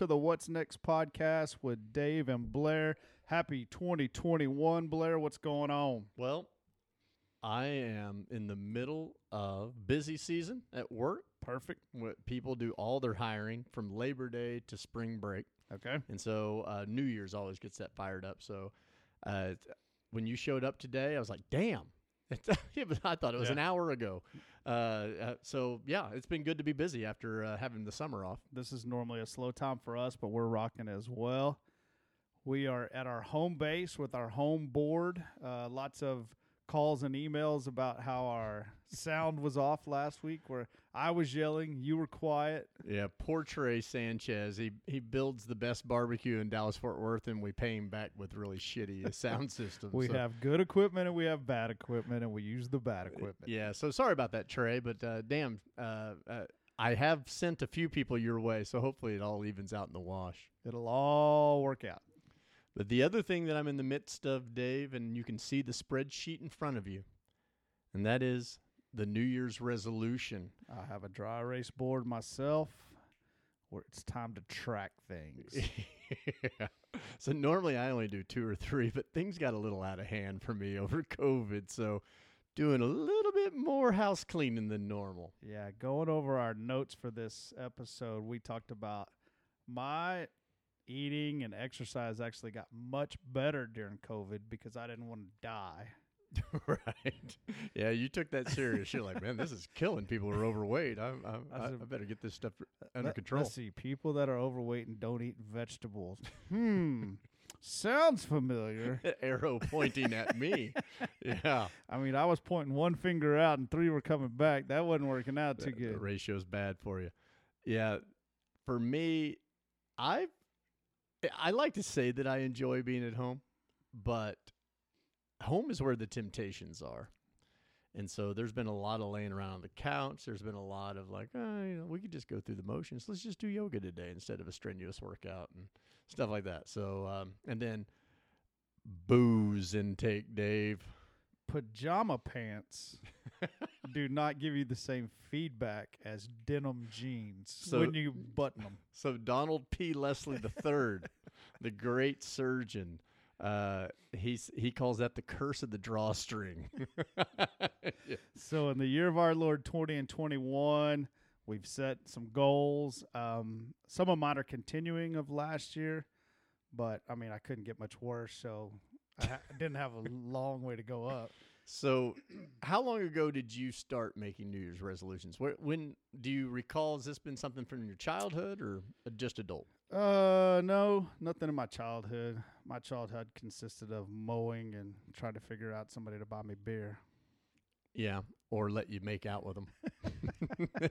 to the What's Next podcast with Dave and Blair. Happy 2021, Blair. What's going on? Well, I am in the middle of busy season at work. Perfect. What people do all their hiring from Labor Day to spring break, Okay. and so uh, New Year's always gets that fired up. So uh, when you showed up today, I was like, "Damn!" Yeah, but I thought it was Yeah. an hour ago. Uh, uh, so yeah, it's been good to be busy after uh, having the summer off. This is normally a slow time for us, but we're rocking as well. We are at our home base with our home board. Uh, lots of calls and emails about how our sound was off last week, where I was yelling, you were quiet. Yeah, poor Trey Sanchez. He he builds the best barbecue in Dallas Fort Worth, and we pay him back with really shitty sound systems. We So- have good equipment and we have bad equipment, and we use the bad equipment. Yeah, so sorry about that, Trey, but uh, damn, uh, uh, I have sent a few people your way, so hopefully it all evens out in the wash. It'll all work out. But the other thing that I'm in the midst of, Dave, and you can see the spreadsheet in front of you, and that is the New Year's resolution. I have a dry erase board myself where it's time to track things. yeah. So normally I only do two or three, but things got a little out of hand for me over COVID, so doing a little bit more house cleaning than normal. yeah, going over our notes for this episode, we talked about my eating and exercise actually got much better during COVID because I didn't want to die. right. Yeah, you took that serious. You're like, man, this is killing people who are overweight. I, I, I, I better get this stuff under Let- control. Let's see, people that are overweight and don't eat vegetables. Hmm, sounds familiar. Arrow pointing at me. Yeah. I mean, I was pointing one finger out and three were coming back. That wasn't working out too The- good. The ratio's bad for you. Yeah. For me, I I like to say that I enjoy being at home, but home is where the temptations are. And so there's been a lot of laying around on the couch. There's been a lot of like, oh, you know, we could just go through the motions. Let's just do yoga today instead of a strenuous workout and stuff like that. So, um, and then booze intake, Dave. Pajama pants do not give you the same feedback as denim jeans So- when you button them. So Donald P. Leslie III, the great surgeon, uh, he's he calls that the curse of the drawstring. Yeah. So in the year of our Lord 20 and 21, we've set some goals. Um, some of mine are continuing of last year, but I mean, I couldn't get much worse, so I ha- didn't have a long way to go up. So, how long ago did you start making New Year's resolutions? Where, when do you recall? Has this been something from your childhood or just adult? Uh, no, nothing in my childhood. My childhood consisted of mowing and trying to figure out somebody to buy me beer. Yeah, or let you make out with them.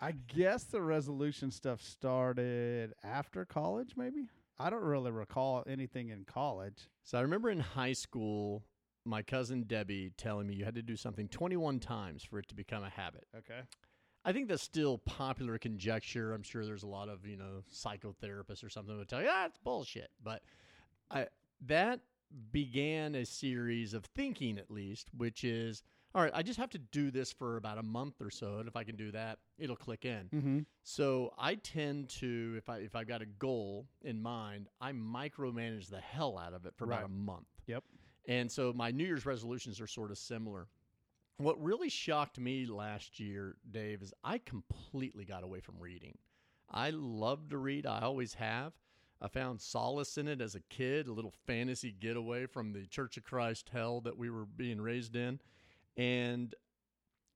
I guess the resolution stuff started after college, maybe. I don't really recall anything in college. So I remember in high school, my cousin Debbie telling me you had to do something 21 times for it to become a habit. Okay. I think that's still popular conjecture. I'm sure there's a lot of you know psychotherapists or something would tell you ah, it's bullshit. But I that began a series of thinking, at least, which is all right. I just have to do this for about a month or so, and if I can do that, it'll click in. Mm-hmm. So I tend to, if I if I've got a goal in mind, I micromanage the hell out of it for Right. about a month. Yep. And so my New Year's resolutions are sort of similar. What really shocked me last year, Dave, is I completely got away from reading. I love to read, I always have. I found solace in it as a kid, a little fantasy getaway from the Church of Christ hell that we were being raised in, and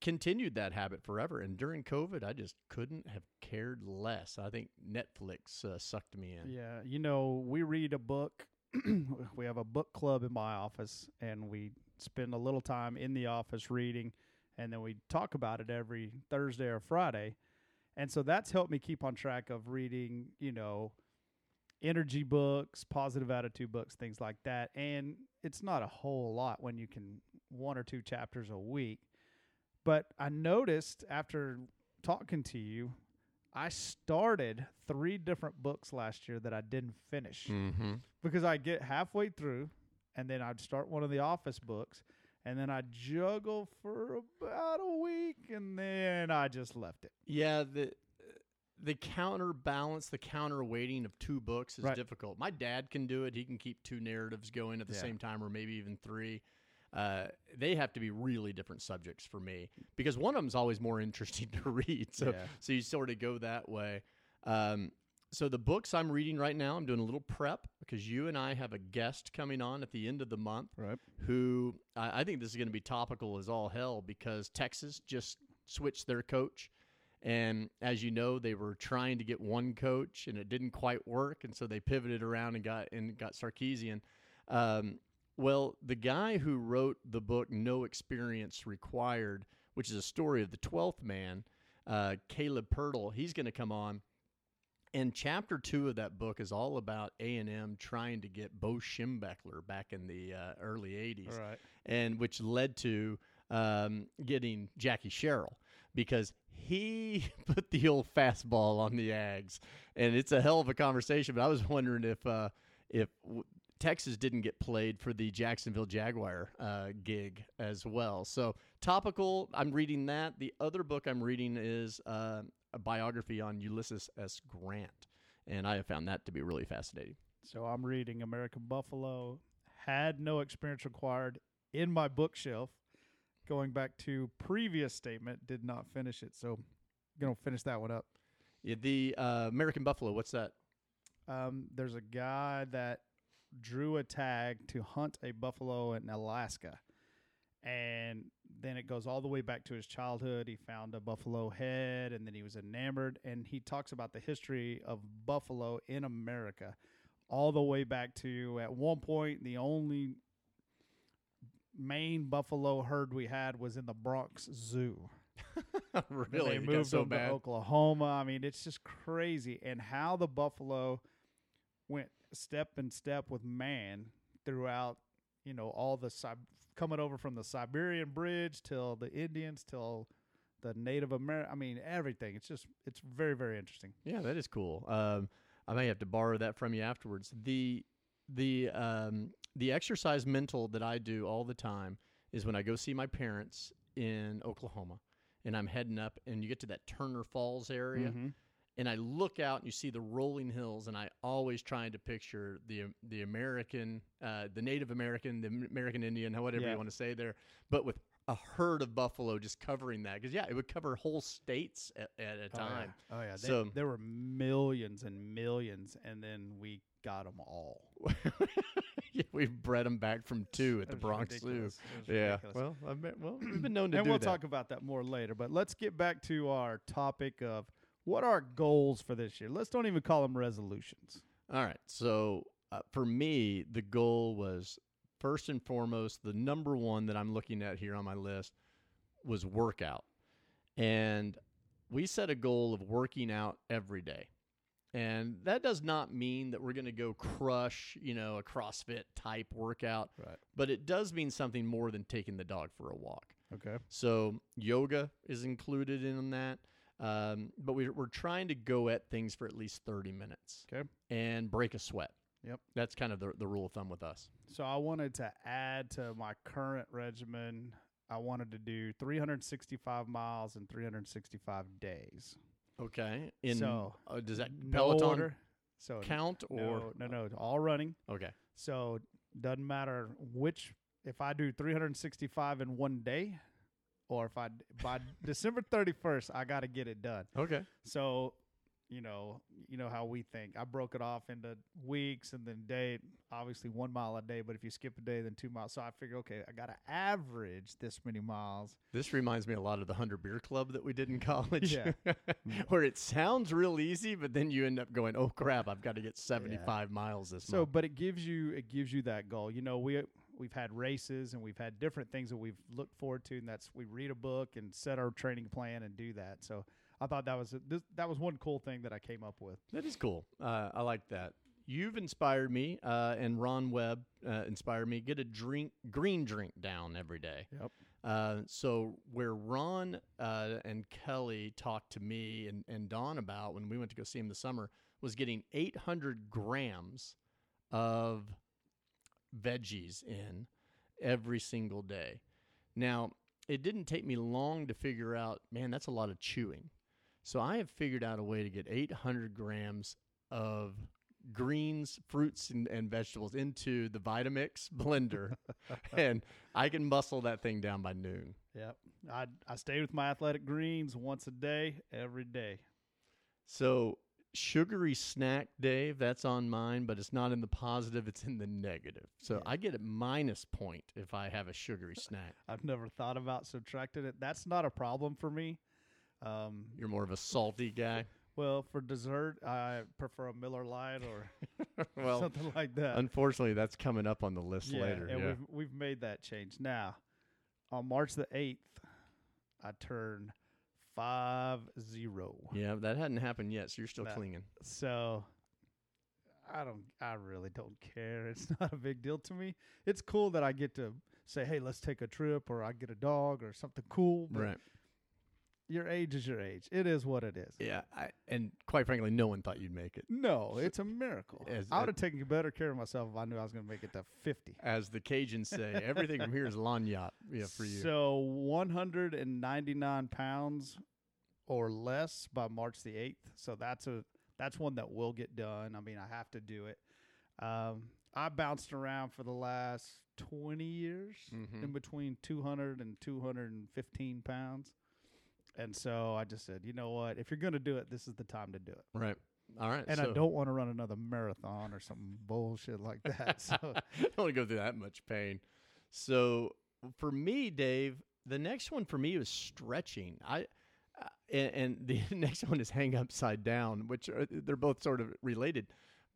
continued that habit forever. And during COVID, I just couldn't have cared less. I think Netflix uh, sucked me in. Yeah, you know, we read a book. we have a book club in my office, and we spend a little time in the office reading, and then we talk about it every Thursday or Friday. And so that's helped me keep on track of reading, you know, energy books, positive attitude books, things like that. And it's not a whole lot when you can one or two chapters a week. But I noticed after talking to you, I started three different books last year that I didn't finish Mm-hmm. because I get halfway through and then I'd start one of the office books and then I'd juggle for about a week and then I just left it. Yeah, the the counterbalance, the counterweighting of two books is Right. difficult. My dad can do it. He can keep two narratives going at the Yeah. same time, or maybe even three. Uh, they have to be really different subjects for me because one of them's always more interesting to read. So, Yeah. so you sort of go that way. Um, so the books I'm reading right now, I'm doing a little prep because you and I have a guest coming on at the end of the month Right. who I I think this is going to be topical as all hell because Texas just switched their coach. And as you know, they were trying to get one coach and it didn't quite work. And so they pivoted around and got and got Sarkisian. Um, well, the guy who wrote the book No Experience Required, which is a story of the 12th man, uh, Caleb Pirtle, he's going to come on. And chapter two of that book is all about A and M trying to get Bo Schembechler back in the uh, early '80s, All right. and which led to um, getting Jackie Sherrill because he put the old fastball on the Ags, and it's a hell of a conversation. But I was wondering if uh, if Texas didn't get played for the Jacksonville Jaguar uh, gig as well. So topical. I'm reading that. The other book I'm reading is uh, a biography on Ulysses S. Grant, and I have found that to be really fascinating. So I'm reading American Buffalo. Had no experience required in my bookshelf. Going back to previous statement, did not finish it. So gonna finish that one up. Yeah, the uh, American Buffalo. What's that? Um, there's a guy that drew a tag to hunt a buffalo in Alaska. And then it goes all the way back to his childhood. He found a buffalo head and then he was enamored. And he talks about the history of buffalo in America, all the way back to at one point, the only main buffalo herd we had was in the Bronx Zoo. Really? they moved so them bad. to Oklahoma. I mean, it's just crazy, and how the buffalo went step and step with man throughout. You know, all the Sib- coming over from the Siberian Bridge till the Indians till the Native American. I mean, everything. It's just it's very very interesting. Yeah, that is cool. Um, I may have to borrow that from you afterwards. The the um, the exercise mental that I do all the time is when I go see my parents in Oklahoma, and I'm heading up, and you get to that Turner Falls area, Mhm. And I look out and you see the rolling hills, and I always trying to picture the the American, uh, the Native American, the American Indian, whatever Yeah. you want to say there, but with a herd of buffalo just covering that because yeah, it would cover whole states at, at a Oh, yeah. time. Oh yeah, they, So- there were millions and millions, and then we got them all. yeah, we bred them back from two at the Bronx Zoo. ridiculous. It was Yeah. ridiculous. Well, I've been, well, we've been known to do that, and we'll that. talk about that more later. But let's get back to our topic of what are goals for this year. Let's don't even call them resolutions. All right. So uh, for me, the goal was first and foremost the number one that I'm looking at here on my list was workout, and we set a goal of working out every day. And that does not mean that we're going to go crush, you know, a CrossFit type workout, Right. but it does mean something more than taking the dog for a walk. Okay. So yoga is included in that. Um, but we're, we're trying to go at things for at least 30 minutes Okay. and break a sweat. Yep. That's kind of the, the rule of thumb with us. So I wanted to add to my current regimen. I wanted to do 365 miles in 365 days. Okay. In, So, uh, does that No Peloton order. So count or? no, no, no, all running. Okay. So doesn't matter which if I do 365 in one day, or if I by December 31st I got to get it done. Okay. So, you know, you know how we think. I broke it off into weeks and then day. Obviously, one mile a day. But if you skip a day, then two miles. So I figure, okay, I got to average this many miles. This reminds me a lot of the 100 Beer Club that we did in college. Yeah. Where it sounds real easy, but then you end up going, oh crap, I've got to get 75 miles this So, month. So, but it gives you it gives you that goal. You know, we we've had races and we've had different things that we've looked forward to, and that's we read a book and set our training plan and do that. So I thought that was a, this, that was one cool thing that I came up with. That is cool. Uh, I like that. You've inspired me, uh, and Ron Webb uh, inspired me. Get a drink, green drink down every day. Yep. Uh, so where Ron uh, and Kelly talked to me and, and Don about when we went to go see him this summer was getting 800 grams of veggies in every single day. Now, it didn't take me long to figure out, man, that's a lot of chewing. So I have figured out a way to get 800 grams of greens, fruits, and, and vegetables into the Vitamix blender, and I can muscle that thing down by noon. Yep. I I stay with my athletic greens once a day, every day. So sugary snack, Dave, that's on mine, but it's not in the positive; it's in the negative. So Yeah. I get a minus point if I have a sugary snack. I've never thought about subtracting it. That's not a problem for me. Um, You're more of a salty guy. well, for dessert, I prefer a Miller Lite or well, something like that. unfortunately, that's coming up on the list yeah, later. and yeah. we've we've made that change. Now, on March the eighth, I turned five zero. Yeah, that hadn't happened yet, so you're still No. clinging. So I don't I really don't care. It's not a big deal to me. It's cool that I get to say, "Hey, let's take a trip," or I get a dog or something cool. But Right. Your age is your age. It is what it is. Yeah, I, and quite frankly, no one thought you'd make it. No, it's a miracle. As- I would have taken better care of myself if I knew I was going to make it to 50. As the Cajuns say, everything from here is lagniappe. Yeah, for you. So 199 pounds or less by March the 8th. So that's a that's one that will get done. I mean, I have to do it. Um, I bounced around for the last 20 years Mhm. in between 200 and 215 pounds. And so I just said, you know what? If you're going to do it, this is the time to do it. right. All right. And so, I don't want to run another marathon or some bullshit like that. So don't want to go through that much pain. So for me, Dave, the next one for me was stretching. I uh, and, and the next one is hang upside down, which are, they're both sort of related.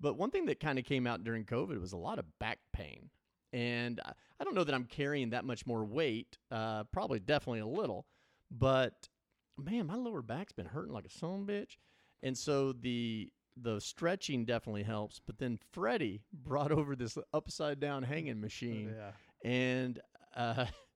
But one thing that kind of came out during COVID was a lot of back pain, and I, I don't know that I'm carrying that much more weight. Uh, probably, definitely a little, but man, my lower back's been hurting like a son bitch, and so the the stretching definitely helps. But then Freddie brought over this upside down hanging machine, yeah. and uh,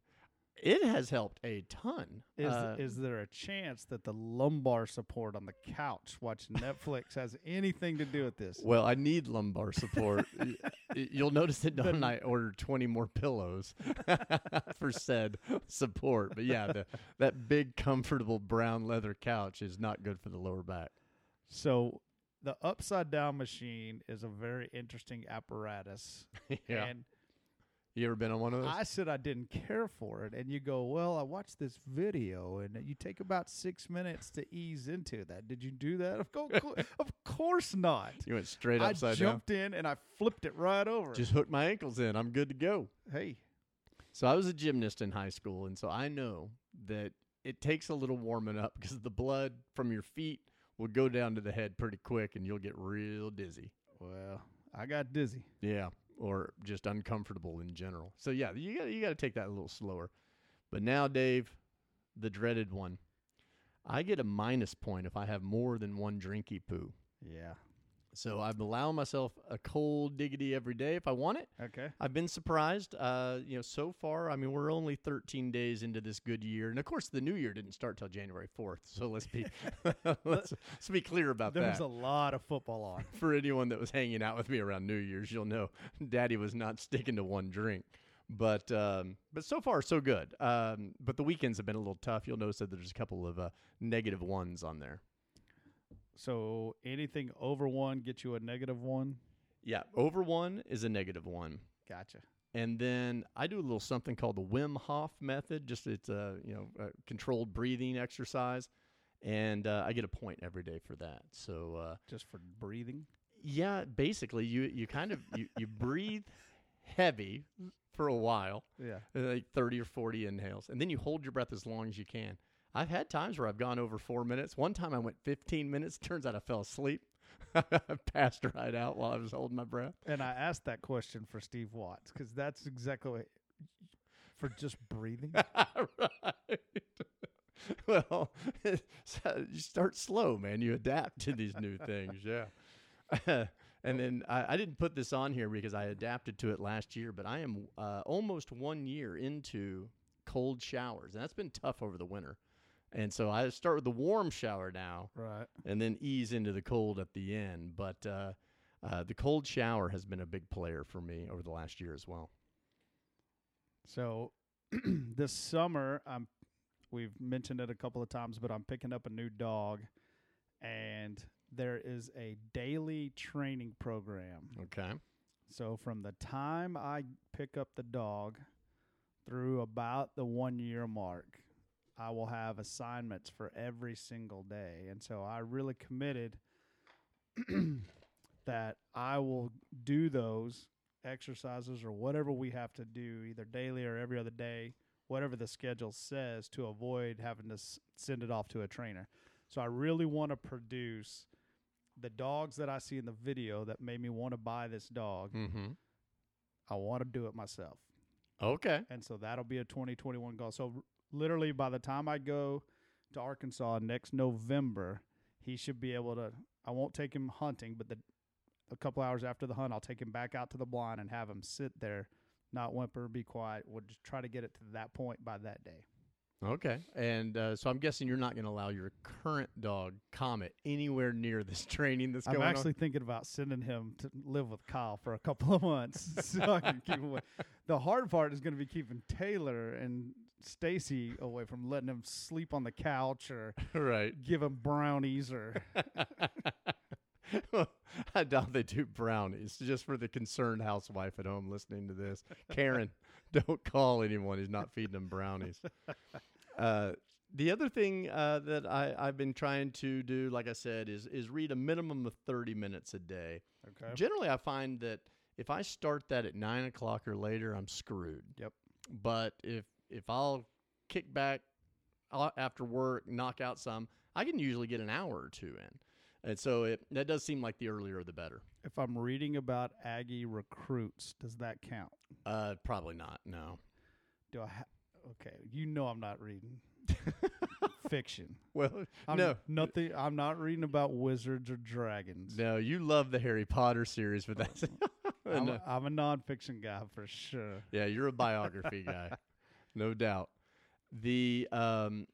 it has helped a ton. Is Uh, is there a chance that the lumbar support on the couch watching Netflix has anything to do with this? well, I need lumbar support. You'll notice that Don and I ordered 20 more pillows for said support. But yeah, the, that big, comfortable brown leather couch is not good for the lower back. So the upside down machine is a very interesting apparatus. yeah. And you ever been on one of those? I said I didn't care for it. And you go, Well, I watched this video and you take about six minutes to ease into that. Did you do that? Of, co- of course not. you went straight I upside down. jumped in and I flipped it right over. Just hook my ankles in. I'm good to go. hey, So I was a gymnast in high school, and so I know that it takes a little warming up because the blood from your feet will go down to the head pretty quick, and you'll get real dizzy. well, I got dizzy. Yeah, or just uncomfortable in general. So yeah, you got you got to take that a little slower. But now, Dave, the dreaded one. I get a minus point if I have more than one drinky poo. Yeah. So I'm allowing myself a cold diggity every day if I want it. Okay. I've been surprised. Uh, you know, so far, I mean, we're only 13 days into this good year, and of course, the new year didn't start till January 4th. So let's be let's, let's be clear about that. There was a lot of football on. For anyone that was hanging out with me around New Year's, you'll know Daddy was not sticking to one drink. But um, but so far so good. Um, but the weekends have been a little tough. You'll notice that there's a couple of uh, negative ones on there. So anything over one gets you a negative one. Yeah, over one is a negative one. Gotcha. and then I do a little something called the Wim Hof method. Just it's a you know a controlled breathing exercise, and uh, I get a point every day for that. So uh, Just for breathing. yeah, basically you you kind of you, you breathe heavy for a while, Yeah. like thirty or forty inhales, and then you hold your breath as long as you can. I've had times where I've gone over four minutes. One time I went fifteen minutes. Turns out I fell asleep. I passed right out while I was holding my breath. And I asked that question for Steve Watts because that's exactly what, for just breathing. right. Well, so you start slow, man. You adapt to these new things, yeah. and then I, I didn't put this on here because I adapted to it last year, but I am uh, almost one year into cold showers, and that's been tough over the winter. And so I start with the warm shower now, right. and then ease into the cold at the end. But uh, uh, the cold shower has been a big player for me over the last year as well. So this summer, I'm. We've mentioned it a couple of times, but I'm picking up a new dog, and there is a daily training program. Okay. So from the time I pick up the dog through about the one year mark, I will have assignments for every single day. And so I really committed that I will do those exercises or whatever we have to do, either daily or every other day, whatever the schedule says, to avoid having to s- send it off to a trainer. So I really want to produce the dogs that I see in the video that made me want to buy this dog. Mm-hmm. I want to do it myself. Okay. And so that'll be a 2021 goal. So literally by the time I go to Arkansas next November, he should be able to I won't take him hunting, but the a couple hours after the hunt, I'll take him back out to the blind and have him sit there, not whimper, be quiet. We'll just try to get it to that point by that day. Okay. And uh, so I'm guessing you're not going to allow your current dog, Comet, anywhere near this training that's I'm going actually thinking about sending him to live with Kyle for a couple of months so I can keep away. The hard part is going to be keeping Taylor and Stacy away from letting him sleep on the couch or right. give him brownies or I doubt they do brownies. Just for the concerned housewife at home listening to this, Karen, don't call anyone who's not feeding them brownies. Uh, the other thing uh, that I, I've been trying to do, like I said, is is read a minimum of thirty minutes a day. okay. Generally, I find that if I start that at nine o'clock or later, I'm screwed. Yep. But if if I'll kick back uh, after work, knock out some, I can usually get an hour or two in. And so it that does seem like the earlier the better. If I'm reading about Aggie recruits, does that count? Uh, probably not. No. Do I? Ha- okay, you know I'm not reading fiction. Well, I'm no, nothing. I'm not reading about wizards or dragons. no. You love the Harry Potter series, but that's I'm, a, I'm a nonfiction guy for sure. yeah. You're a biography guy, no doubt. The um,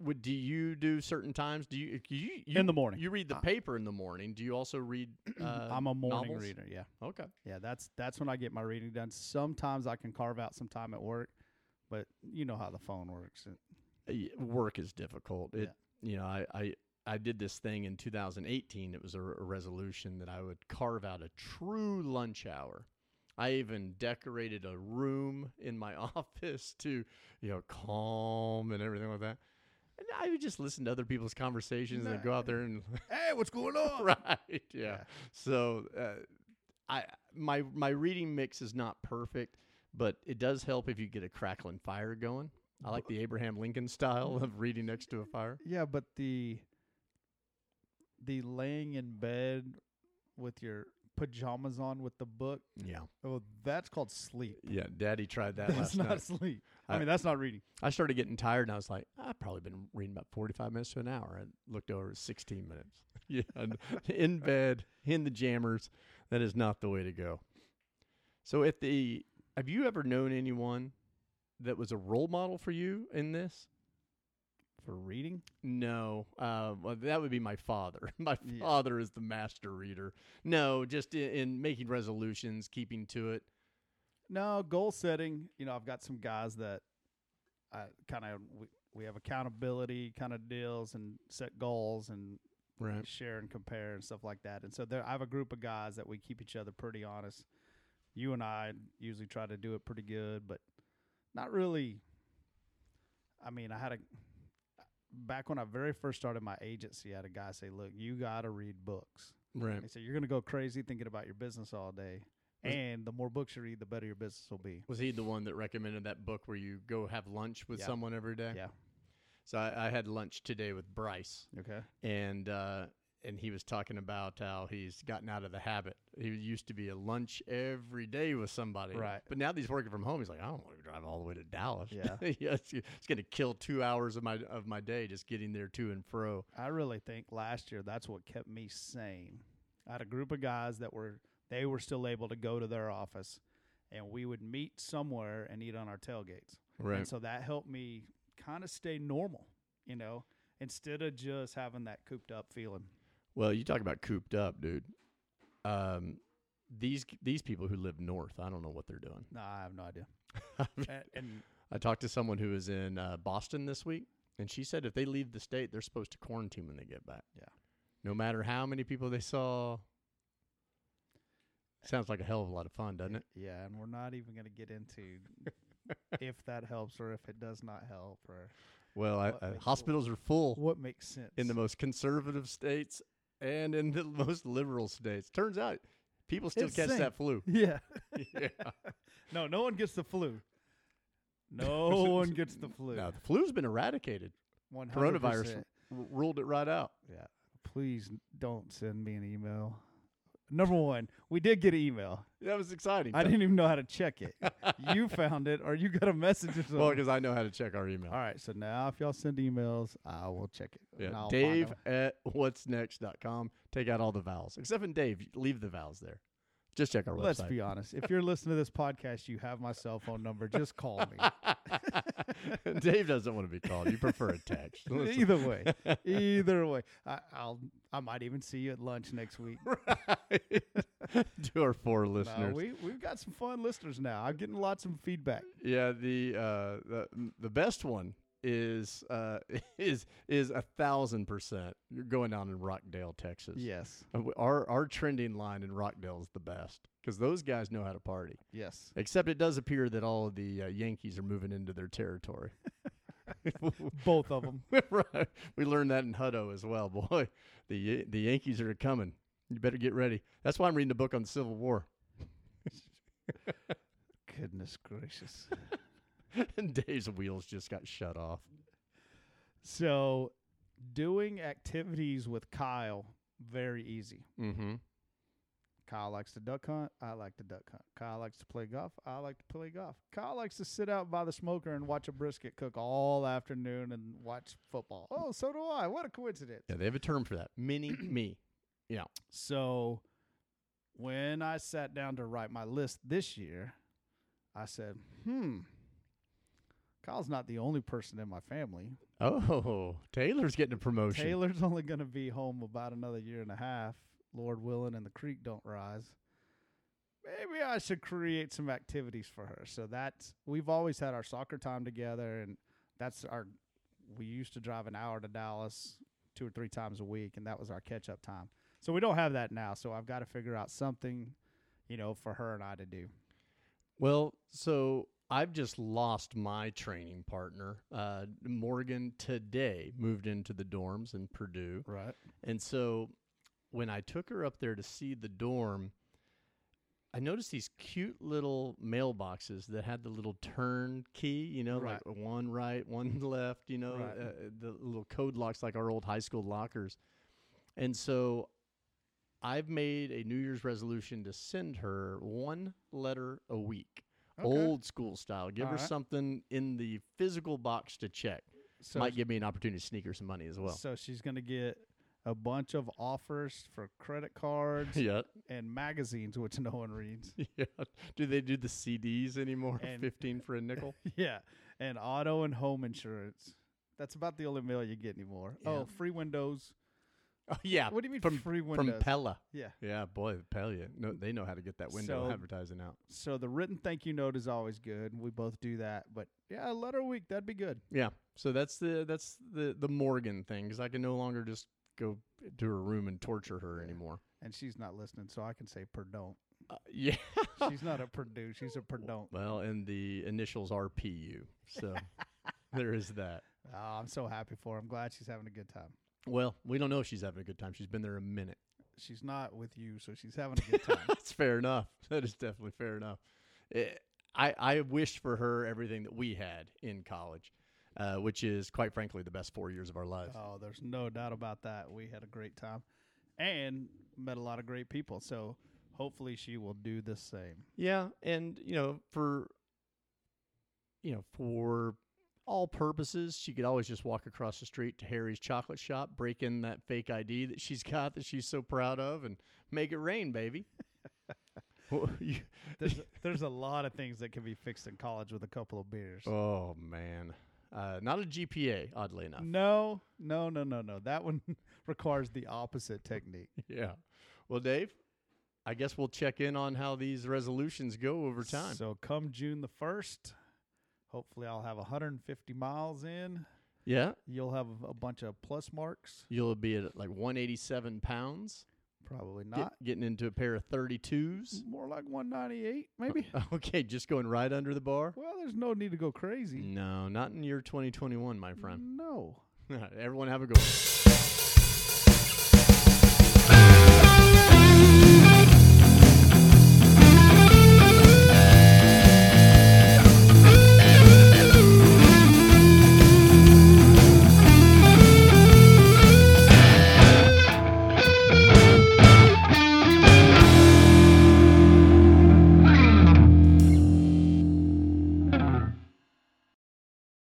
would do you do certain times? Do you you, you In the morning. You read the Uh, paper in the morning. Do you also read? Uh, I'm a morning novels? reader. Yeah, Okay. yeah. That's that's when I get my reading done. Sometimes I can carve out some time at work, but you know how the phone works. It- Uh, work is difficult. It, you know, I, I, I did this thing in 2018. It was a, a resolution that I would carve out a true lunch hour. I even decorated a room in my office to, you know, calm and everything like that. And I would just listen to other people's conversations and go out there and Hey, what's going on? right, yeah. So, uh, I my my reading mix is not perfect, but it does help if you get a crackling fire going. I like the Abraham Lincoln style of reading next to a fire. Yeah, but the the laying in bed with your pajamas on with the book, Yeah, oh, that's called sleep. yeah. Daddy tried that That's not night. sleep. I, I- mean, that's not reading. I started getting tired, and I was like, I've probably been reading about forty-five minutes to an hour. I looked over, it's sixteen minutes. yeah, in bed, in the jammers. That is not the way to go. So, if the have you ever known anyone that was a role model for you in this? For reading? No, uh, well, that would be my father. My Yeah. father is the master reader. No, just in, in making resolutions, keeping to it. No, goal setting. You know, I've got some guys that I kind of we, we have accountability kind of deals and set goals and Right. share and compare and stuff like that. And so there, I have a group of guys that we keep each other pretty honest. You and I usually try to do it pretty good, but not really. I mean, I had a back when I very first started my agency. I had a guy say, "Look, you got to read books." Right. He said, "You're going to go crazy thinking about your business all day." And the more books you read, the better your business will be. Was he the one that recommended that book where you go have lunch with Yeah. someone every day? Yeah. So I, I had lunch today with Bryce, Okay. and uh, and he was talking about how he's gotten out of the habit. He used to be a lunch every day with somebody, Right. But now that he's working from home, he's like, I don't want to drive all the way to Dallas. Yeah. yeah it's, it's going to kill two hours of my of my day just getting there to and fro. I really think last year that's what kept me sane. I had a group of guys that were they were still able to go to their office and we would meet somewhere and eat on our tailgates. And so that helped me kind of stay normal, you know, instead of just having that cooped up feeling. Well, you talk about cooped up, dude. Um, these these people who live north, I don't know what they're doing. No, I have no idea. and, and I talked to someone who was in uh, Boston this week, and she said if they leave the state, they're supposed to quarantine when they get back. Yeah. no matter how many people they saw. Sounds like a hell of a lot of fun, doesn't it? Yeah, and we're not even going to get into if that helps or if it does not help or Well, I, uh, hospitals are full what makes sense. in the most conservative states and in the most liberal states. Turns out people still It's catch same. that flu. yeah. yeah. No, no one gets the flu. No one gets the flu. Now, the flu's been eradicated. 100%. Coronavirus r- ruled it right out. Yeah. Please don't send me an email. Number one, we did get an email. That was exciting. I didn't even know how to check it. you found it, or you got a message or something. well, because I know how to check our email. All right, so now if y'all send emails, I will check it. Yeah, Dave at what'snext.com. Take out all the vowels. Except in Dave, leave the vowels there. Just check our website. Let's be honest. If you're listening to this podcast, you have my cell phone number. Just call me. Dave doesn't want to be called. You prefer a text. Listen. Either way, either way, I, I'll. I might even see you at lunch next week. right. to our four No, listeners. we we've got some fun listeners now. I'm getting lots of feedback. yeah, the uh, the the best one is uh, is is a thousand percent. You're going down in Rockdale, Texas. Yes, Uh, Our our trending line in Rockdale is the best because those guys know how to party. yes. Except it does appear that all of the uh, Yankees are moving into their territory. Both of them. right. We learned that in Hutto as well. Boy, the the Yankees are coming. You better get ready. That's why I'm reading a book on the Civil War. Goodness gracious. and Dave's wheels just got shut off. So, doing activities with Kyle very easy. Mm-hmm. Kyle likes to duck hunt. I like to duck hunt. Kyle likes to play golf. I like to play golf. Kyle likes to sit out by the smoker and watch a brisket cook all afternoon and watch football. Oh, so do I. What a coincidence. Yeah, they have a term for that. Mini me. Yeah. So, when I sat down to write my list this year, I said, hmm, Kyle's not the only person in my family. Oh, Taylor's getting a promotion. Taylor's only going to be home about another year and a half, Lord willing, and the creek don't rise. Maybe I should create some activities for her. So that's we've always had our soccer time together, and that's our. We used to drive an hour to Dallas two or three times a week, and that was our catch up time. So we don't have that now. So I've got to figure out something, you know, for her and I to do. Well, so I've just lost my training partner. Uh, Morgan today moved into the dorms in Purdue. Right. And so when I took her up there to see the dorm, I noticed these cute little mailboxes that had the little turn key, you know, Right. like one right, one left, you know, Right. uh, the little code locks like our old high school lockers. And so I've made a New Year's resolution to send her one letter a week, Okay. old school style. Give All her right. something in the physical box to check. So Might give me an opportunity to sneak her some money as well. So she's going to get a bunch of offers for credit cards yeah. and magazines, which no one reads. Yeah. Do they do the CDs anymore? And- 15 for a nickel? yeah, and auto and home insurance. That's about the only mail you get anymore. Yeah. Oh, free windows. oh, yeah. What do you mean from, free windows? From? Pella. yeah. Yeah, boy, Pella. No, they know how to get that window So- advertising out. So the written thank you note is always good. We both do that, but yeah, a letter a week that'd be good. Yeah. So that's the that's the the Morgan thing because I can no longer just go to her room and torture her anymore. And she's not listening, so I can say perdon. Uh, yeah. She's not a Purdue. She's a perdon. well, and the initials are PU. So there is that. Oh, I'm so happy for her. I'm glad she's having a good time. Well, we don't know if she's having a good time. She's been there a minute. She's not with you, so she's having a good time. That's fair enough. That is definitely fair enough. Eh, I I wish for her everything that we had in college, uh, which is quite frankly the best four years of our lives. Oh, there's no doubt about that. We had a great time and met a lot of great people. So hopefully she will do the same. Yeah, and you know for you know for all purposes, she could always just walk across the street to Harry's chocolate shop, break in that fake ID that she's got that she's so proud of, and make it rain, baby. There's there's a lot of things that can be fixed in college with a couple of beers. oh man, uh, not a GPA, oddly enough. No, no, no, no, no. That one requires the opposite technique. Yeah. Well, Dave, I guess we'll check in on how these resolutions go over time. So come June the first, hopefully I'll have 150 miles in. Yeah. You'll have a bunch of plus marks. You'll be at like 187 pounds. Probably Get- not. getting into a pair of 32s. More like 198, maybe. Okay, just going right under the bar. well, there's no need to go crazy. No, not in year 2021, my friend. No. Everyone have a good one.